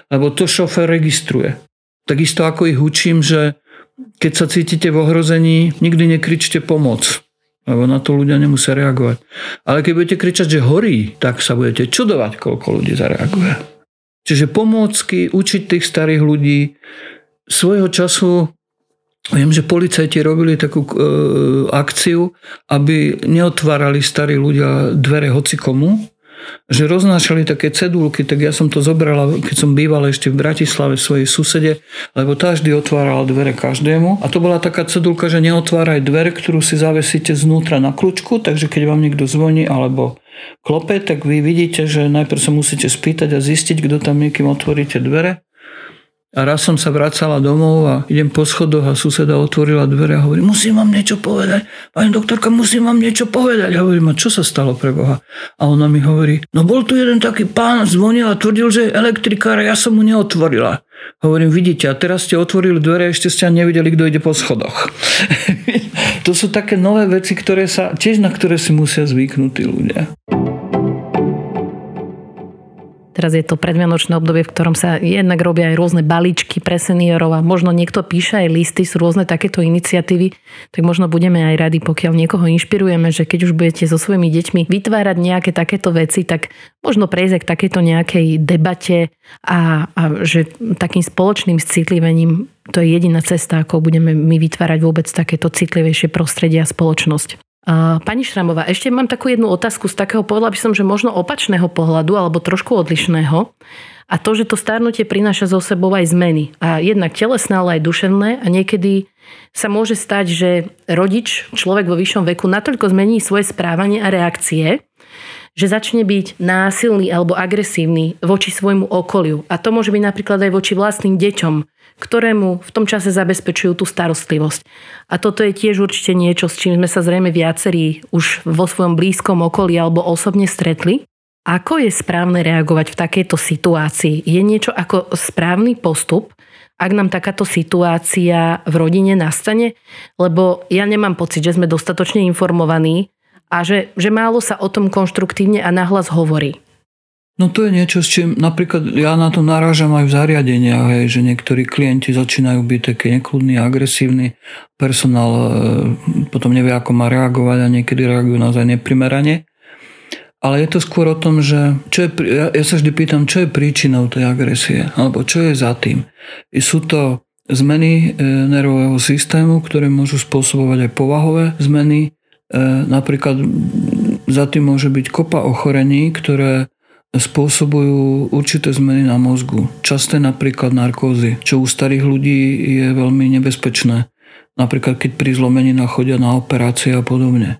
lebo to šofér registruje. Takisto ako ich učím, že keď sa cítite v ohrození, nikdy nekričte pomoc, lebo na to ľudia nemusia reagovať. Ale keď budete kričať, že horí, tak sa budete čudovať, koľko ľudí zareaguje. Čiže pomôcky, učiť tých starých ľudí. Svojho času Viem, že policajti robili takú e, akciu, aby neotvárali starí ľudia dvere hoci komu, že roznášali také cedulky, tak ja som to zobrala, keď som býval ešte v Bratislave svojej susede, lebo tá vždy otvárala dvere každému. A to bola taká cedulka, že neotváraj dvere, ktorú si zavesíte znútra na kľúčku, takže keď vám niekto zvoní alebo klope, tak vy vidíte, že najprv sa musíte spýtať a zistiť, kto tam niekým otvoríte dvere a raz som sa vracala domov a idem po schodoch a suseda otvorila dvere a hovorí, musím vám niečo povedať. Pani doktorka, musím vám niečo povedať. A hovorím, a čo sa stalo pre Boha? A ona mi hovorí, no bol tu jeden taký pán, zvonil a tvrdil, že je elektrikár a ja som mu neotvorila. Hovorím, vidíte, a teraz ste otvorili dvere a ešte ste nevideli, kto ide po schodoch. <laughs> to sú také nové veci, ktoré sa, tiež na ktoré si musia zvyknúť tí ľudia. Teraz je to predvianočné obdobie, v ktorom sa jednak robia aj rôzne balíčky pre seniorov a možno niekto píše aj listy, sú rôzne takéto iniciatívy, tak možno budeme aj radi, pokiaľ niekoho inšpirujeme, že keď už budete so svojimi deťmi vytvárať nejaké takéto veci, tak možno prejsť k takéto nejakej debate a, a že takým spoločným citlivením to je jediná cesta, ako budeme my vytvárať vôbec takéto citlivejšie prostredie a spoločnosť. Pani Šramová, ešte mám takú jednu otázku z takého, povedala by som, že možno opačného pohľadu, alebo trošku odlišného. A to, že to starnutie prináša zo sebou aj zmeny. A jednak telesné, ale aj duševné. A niekedy sa môže stať, že rodič, človek vo vyššom veku, natoľko zmení svoje správanie a reakcie, že začne byť násilný alebo agresívny voči svojmu okoliu. A to môže byť napríklad aj voči vlastným deťom, ktorému v tom čase zabezpečujú tú starostlivosť. A toto je tiež určite niečo, s čím sme sa zrejme viacerí už vo svojom blízkom okolí alebo osobne stretli. Ako je správne reagovať v takejto situácii? Je niečo ako správny postup, ak nám takáto situácia v rodine nastane? Lebo ja nemám pocit, že sme dostatočne informovaní a že, že málo sa o tom konštruktívne a nahlas hovorí. No to je niečo, s čím napríklad ja na to narážam aj v zariadeniach, hej, že niektorí klienti začínajú byť taký nekludný, agresívny, personál e, potom nevie, ako má reagovať a niekedy reagujú naozaj neprimerane. Ale je to skôr o tom, že čo je, ja, ja sa vždy pýtam, čo je príčinou tej agresie, alebo čo je za tým. I sú to zmeny e, nervového systému, ktoré môžu spôsobovať aj povahové zmeny. E, napríklad za tým môže byť kopa ochorení, ktoré spôsobujú určité zmeny na mozgu. Časté napríklad narkózy, čo u starých ľudí je veľmi nebezpečné. Napríklad keď pri zlomenina chodia na operácie a podobne.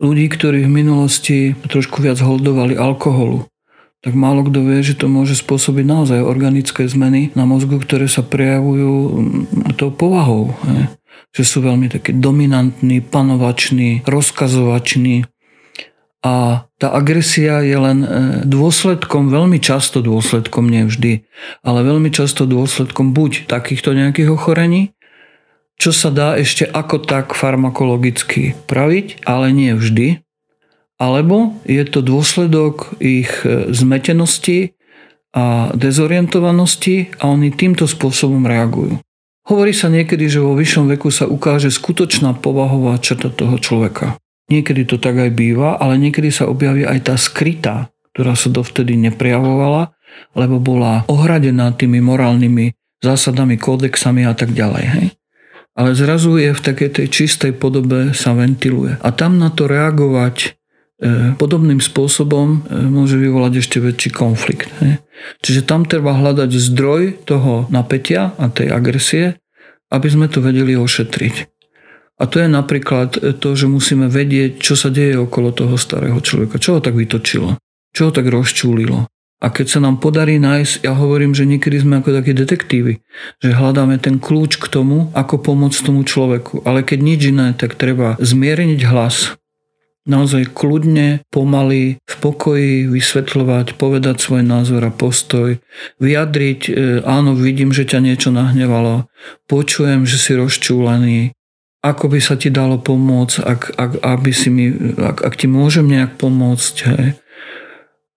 Ľudí, ktorí v minulosti trošku viac holdovali alkoholu, tak málo kto vie, že to môže spôsobiť naozaj organické zmeny na mozgu, ktoré sa prejavujú mm, tou povahou. Je. Že sú veľmi takí dominantní, panovační, rozkazovační, a tá agresia je len e, dôsledkom, veľmi často dôsledkom, nevždy, ale veľmi často dôsledkom buď takýchto nejakých ochorení, čo sa dá ešte ako tak farmakologicky praviť, ale nie vždy. Alebo je to dôsledok ich e, zmetenosti a dezorientovanosti a oni týmto spôsobom reagujú. Hovorí sa niekedy, že vo vyššom veku sa ukáže skutočná povahová črta toho človeka. Niekedy to tak aj býva, ale niekedy sa objaví aj tá skrytá, ktorá sa dovtedy neprejavovala, lebo bola ohradená tými morálnymi zásadami, kódexami a tak ďalej. Hej? Ale zrazu je v takej tej čistej podobe sa ventiluje. A tam na to reagovať e, podobným spôsobom e, môže vyvolať ešte väčší konflikt. Hej? Čiže tam treba hľadať zdroj toho napätia a tej agresie, aby sme to vedeli ošetriť. A to je napríklad to, že musíme vedieť, čo sa deje okolo toho starého človeka. Čo ho tak vytočilo? Čo ho tak rozčúlilo? A keď sa nám podarí nájsť, ja hovorím, že niekedy sme ako takí detektívy, že hľadáme ten kľúč k tomu, ako pomôcť tomu človeku. Ale keď nič iné, tak treba zmierniť hlas, naozaj kľudne, pomaly, v pokoji vysvetľovať, povedať svoj názor a postoj, vyjadriť, e, áno, vidím, že ťa niečo nahnevalo, počujem, že si rozčúlený, ako by sa ti dalo pomôcť, ak, ak, aby si mi, ak, ak ti môžem nejak pomôcť. Hej.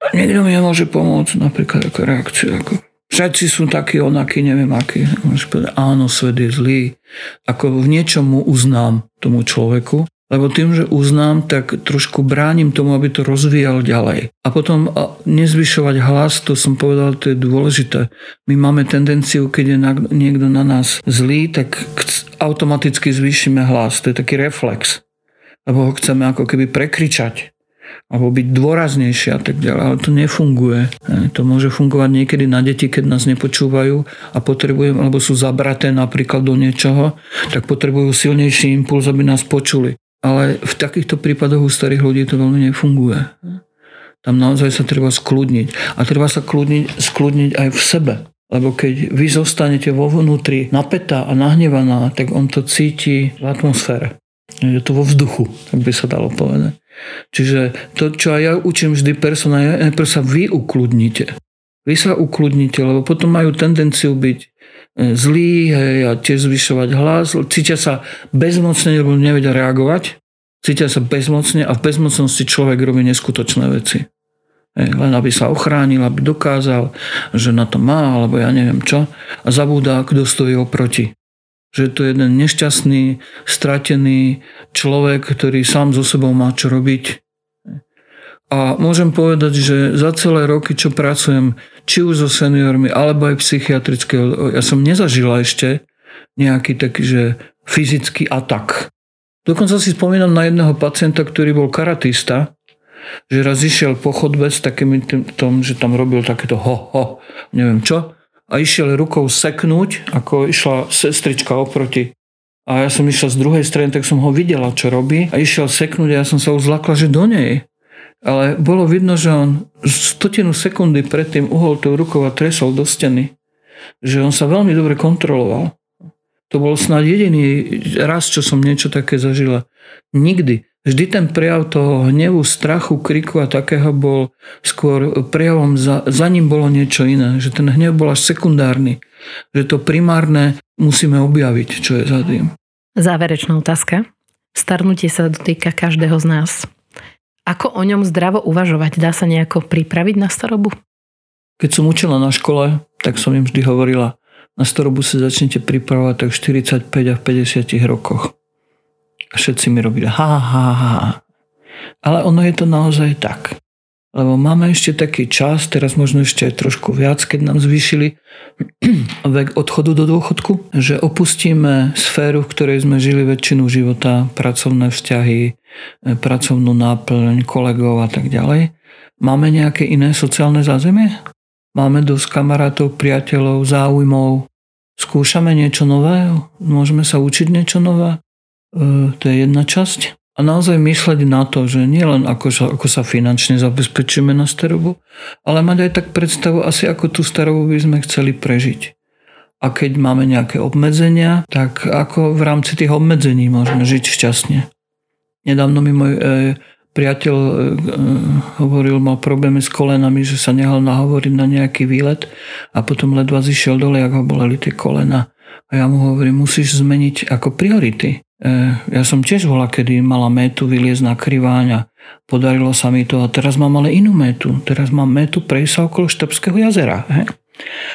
A niekto mi nemôže pomôcť, napríklad ako reakciu. Ako, všetci sú takí, onakí, neviem akí. Áno, svet je zlý. Ako v niečom mu uznám tomu človeku, lebo tým, že uznám, tak trošku bránim tomu, aby to rozvíjal ďalej. A potom nezvyšovať hlas, to som povedal, to je dôležité. My máme tendenciu, keď je niekto na nás zlý, tak automaticky zvýšime hlas. To je taký reflex. Lebo ho chceme ako keby prekričať alebo byť dôraznejšie a tak ďalej, ale to nefunguje. To môže fungovať niekedy na deti, keď nás nepočúvajú a potrebujú, alebo sú zabraté napríklad do niečoho, tak potrebujú silnejší impuls, aby nás počuli. Ale v takýchto prípadoch u starých ľudí to veľmi nefunguje. Tam naozaj sa treba skľudniť. A treba sa kľudniť, skľudniť aj v sebe. Lebo keď vy zostanete vo vnútri napätá a nahnevaná, tak on to cíti v atmosfére. Je to vo vzduchu, tak by sa dalo povedať. Čiže to, čo aj ja učím vždy persona, najprv sa vy ukludnite. Vy sa ukludnite, lebo potom majú tendenciu byť zlí hej, a tiež zvyšovať hlas. Cítia sa bezmocne, lebo nevedia reagovať. Cítia sa bezmocne a v bezmocnosti človek robí neskutočné veci. len aby sa ochránil, aby dokázal, že na to má, alebo ja neviem čo. A zabúda, kto stojí oproti. Že je to jeden nešťastný, stratený človek, ktorý sám so sebou má čo robiť. A môžem povedať, že za celé roky, čo pracujem, či už so seniormi, alebo aj psychiatrického, ja som nezažila ešte nejaký taký, že fyzický atak. Dokonca si spomínam na jedného pacienta, ktorý bol karatista, že raz išiel po chodbe s takým tom, že tam robil takéto ho, ho, neviem čo, a išiel rukou seknúť, ako išla sestrička oproti. A ja som išiel z druhej strany, tak som ho videla, čo robí. A išiel seknúť a ja som sa už zlakla, že do nej. Ale bolo vidno, že on stotinu sekundy predtým uhol tou rukou a tresol do steny. Že on sa veľmi dobre kontroloval. To bol snad jediný raz, čo som niečo také zažila. Nikdy. Vždy ten prejav toho hnevu, strachu, kriku a takého bol skôr prejavom, za, za ním bolo niečo iné. Že ten hnev bol až sekundárny. Že to primárne musíme objaviť, čo je za tým. Záverečná otázka. Starnutie sa dotýka každého z nás. Ako o ňom zdravo uvažovať? Dá sa nejako pripraviť na starobu? Keď som učila na škole, tak som im vždy hovorila, na starobu sa začnete pripravovať tak 45 a v 50 rokoch. A všetci mi robili ha, ha, ha. Ale ono je to naozaj tak. Lebo máme ešte taký čas, teraz možno ešte trošku viac, keď nám zvýšili <clears throat> vek odchodu do dôchodku, že opustíme sféru, v ktorej sme žili väčšinu života, pracovné vzťahy, e, pracovnú náplň, kolegov a tak ďalej. Máme nejaké iné sociálne zázemie? Máme dosť kamarátov, priateľov, záujmov. Skúšame niečo nové? Môžeme sa učiť niečo nové? E, to je jedna časť. A naozaj mysleť na to, že nielen ako, ako sa finančne zabezpečíme na starobu, ale mať aj tak predstavu asi ako tú starobu by sme chceli prežiť. A keď máme nejaké obmedzenia, tak ako v rámci tých obmedzení môžeme žiť šťastne. Nedávno mi môj e, priateľ e, e, hovoril, mal problémy s kolenami, že sa nehal nahovoriť na nejaký výlet a potom ledva zišiel dole, ako ho boleli tie kolena. A ja mu hovorím, musíš zmeniť ako priority. E, ja som tiež bola, kedy mala métu vyliezť na a podarilo sa mi to a teraz mám ale inú métu. Teraz mám métu prejsť sa okolo Štrbského jazera. He?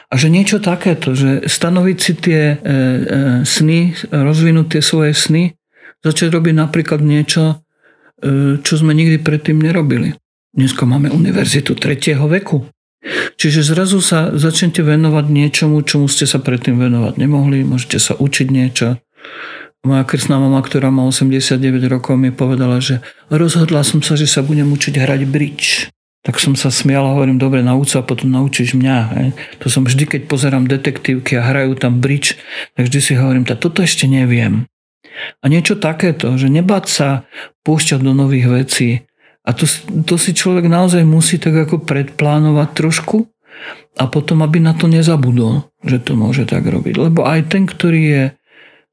A že niečo takéto, že stanoviť si tie e, e, sny, rozvinúť tie svoje sny, začať robiť napríklad niečo, e, čo sme nikdy predtým nerobili. Dneska máme univerzitu tretieho veku. Čiže zrazu sa začnete venovať niečomu, čomu ste sa predtým venovať nemohli, môžete sa učiť niečo. Moja krstná mama, ktorá má 89 rokov, mi povedala, že rozhodla som sa, že sa budem učiť hrať bridge. Tak som sa smial hovorím, dobre, nauč a potom naučíš mňa. Hej. To som vždy, keď pozerám detektívky a hrajú tam bridge, tak vždy si hovorím, tak toto ešte neviem. A niečo takéto, že nebáť sa púšťať do nových vecí. A to, to si človek naozaj musí tak ako predplánovať trošku a potom, aby na to nezabudol, že to môže tak robiť. Lebo aj ten, ktorý je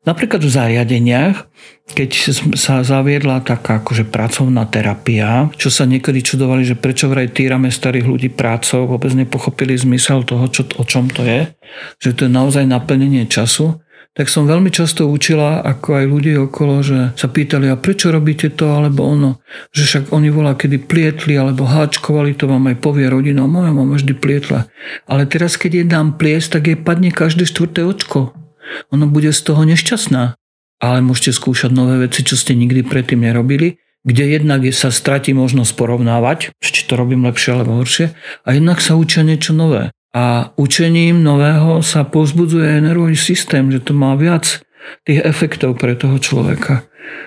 Napríklad v zariadeniach, keď sa zaviedla taká akože pracovná terapia, čo sa niekedy čudovali, že prečo vraj týrame starých ľudí prácou, vôbec nepochopili zmysel toho, čo, o čom to je, že to je naozaj naplnenie času, tak som veľmi často učila, ako aj ľudí okolo, že sa pýtali, a prečo robíte to? alebo ono, že však oni volá, kedy plietli alebo háčkovali, to vám aj povie rodina, moja mama vždy plietla. Ale teraz, keď je dám pliesť, tak jej padne každé štvrté očko ono bude z toho nešťastná. Ale môžete skúšať nové veci, čo ste nikdy predtým nerobili, kde jednak je, sa stratí možnosť porovnávať, či to robím lepšie alebo horšie, a jednak sa učia niečo nové. A učením nového sa pozbudzuje nervový systém, že to má viac tých efektov pre toho človeka.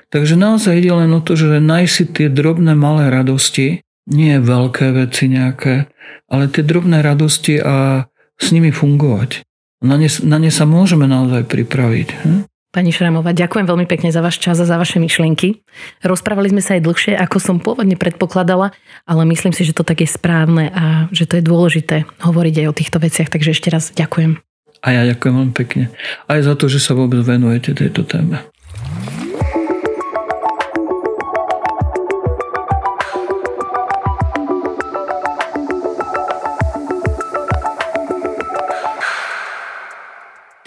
Takže naozaj ide len o to, že nájsť si tie drobné malé radosti, nie veľké veci nejaké, ale tie drobné radosti a s nimi fungovať. Na ne, na ne sa môžeme naozaj pripraviť. Hm? Pani Šramová, ďakujem veľmi pekne za váš čas a za vaše myšlienky. Rozprávali sme sa aj dlhšie, ako som pôvodne predpokladala, ale myslím si, že to tak je správne a že to je dôležité hovoriť aj o týchto veciach, takže ešte raz ďakujem. A ja ďakujem veľmi pekne. Aj za to, že sa vôbec venujete tejto téme.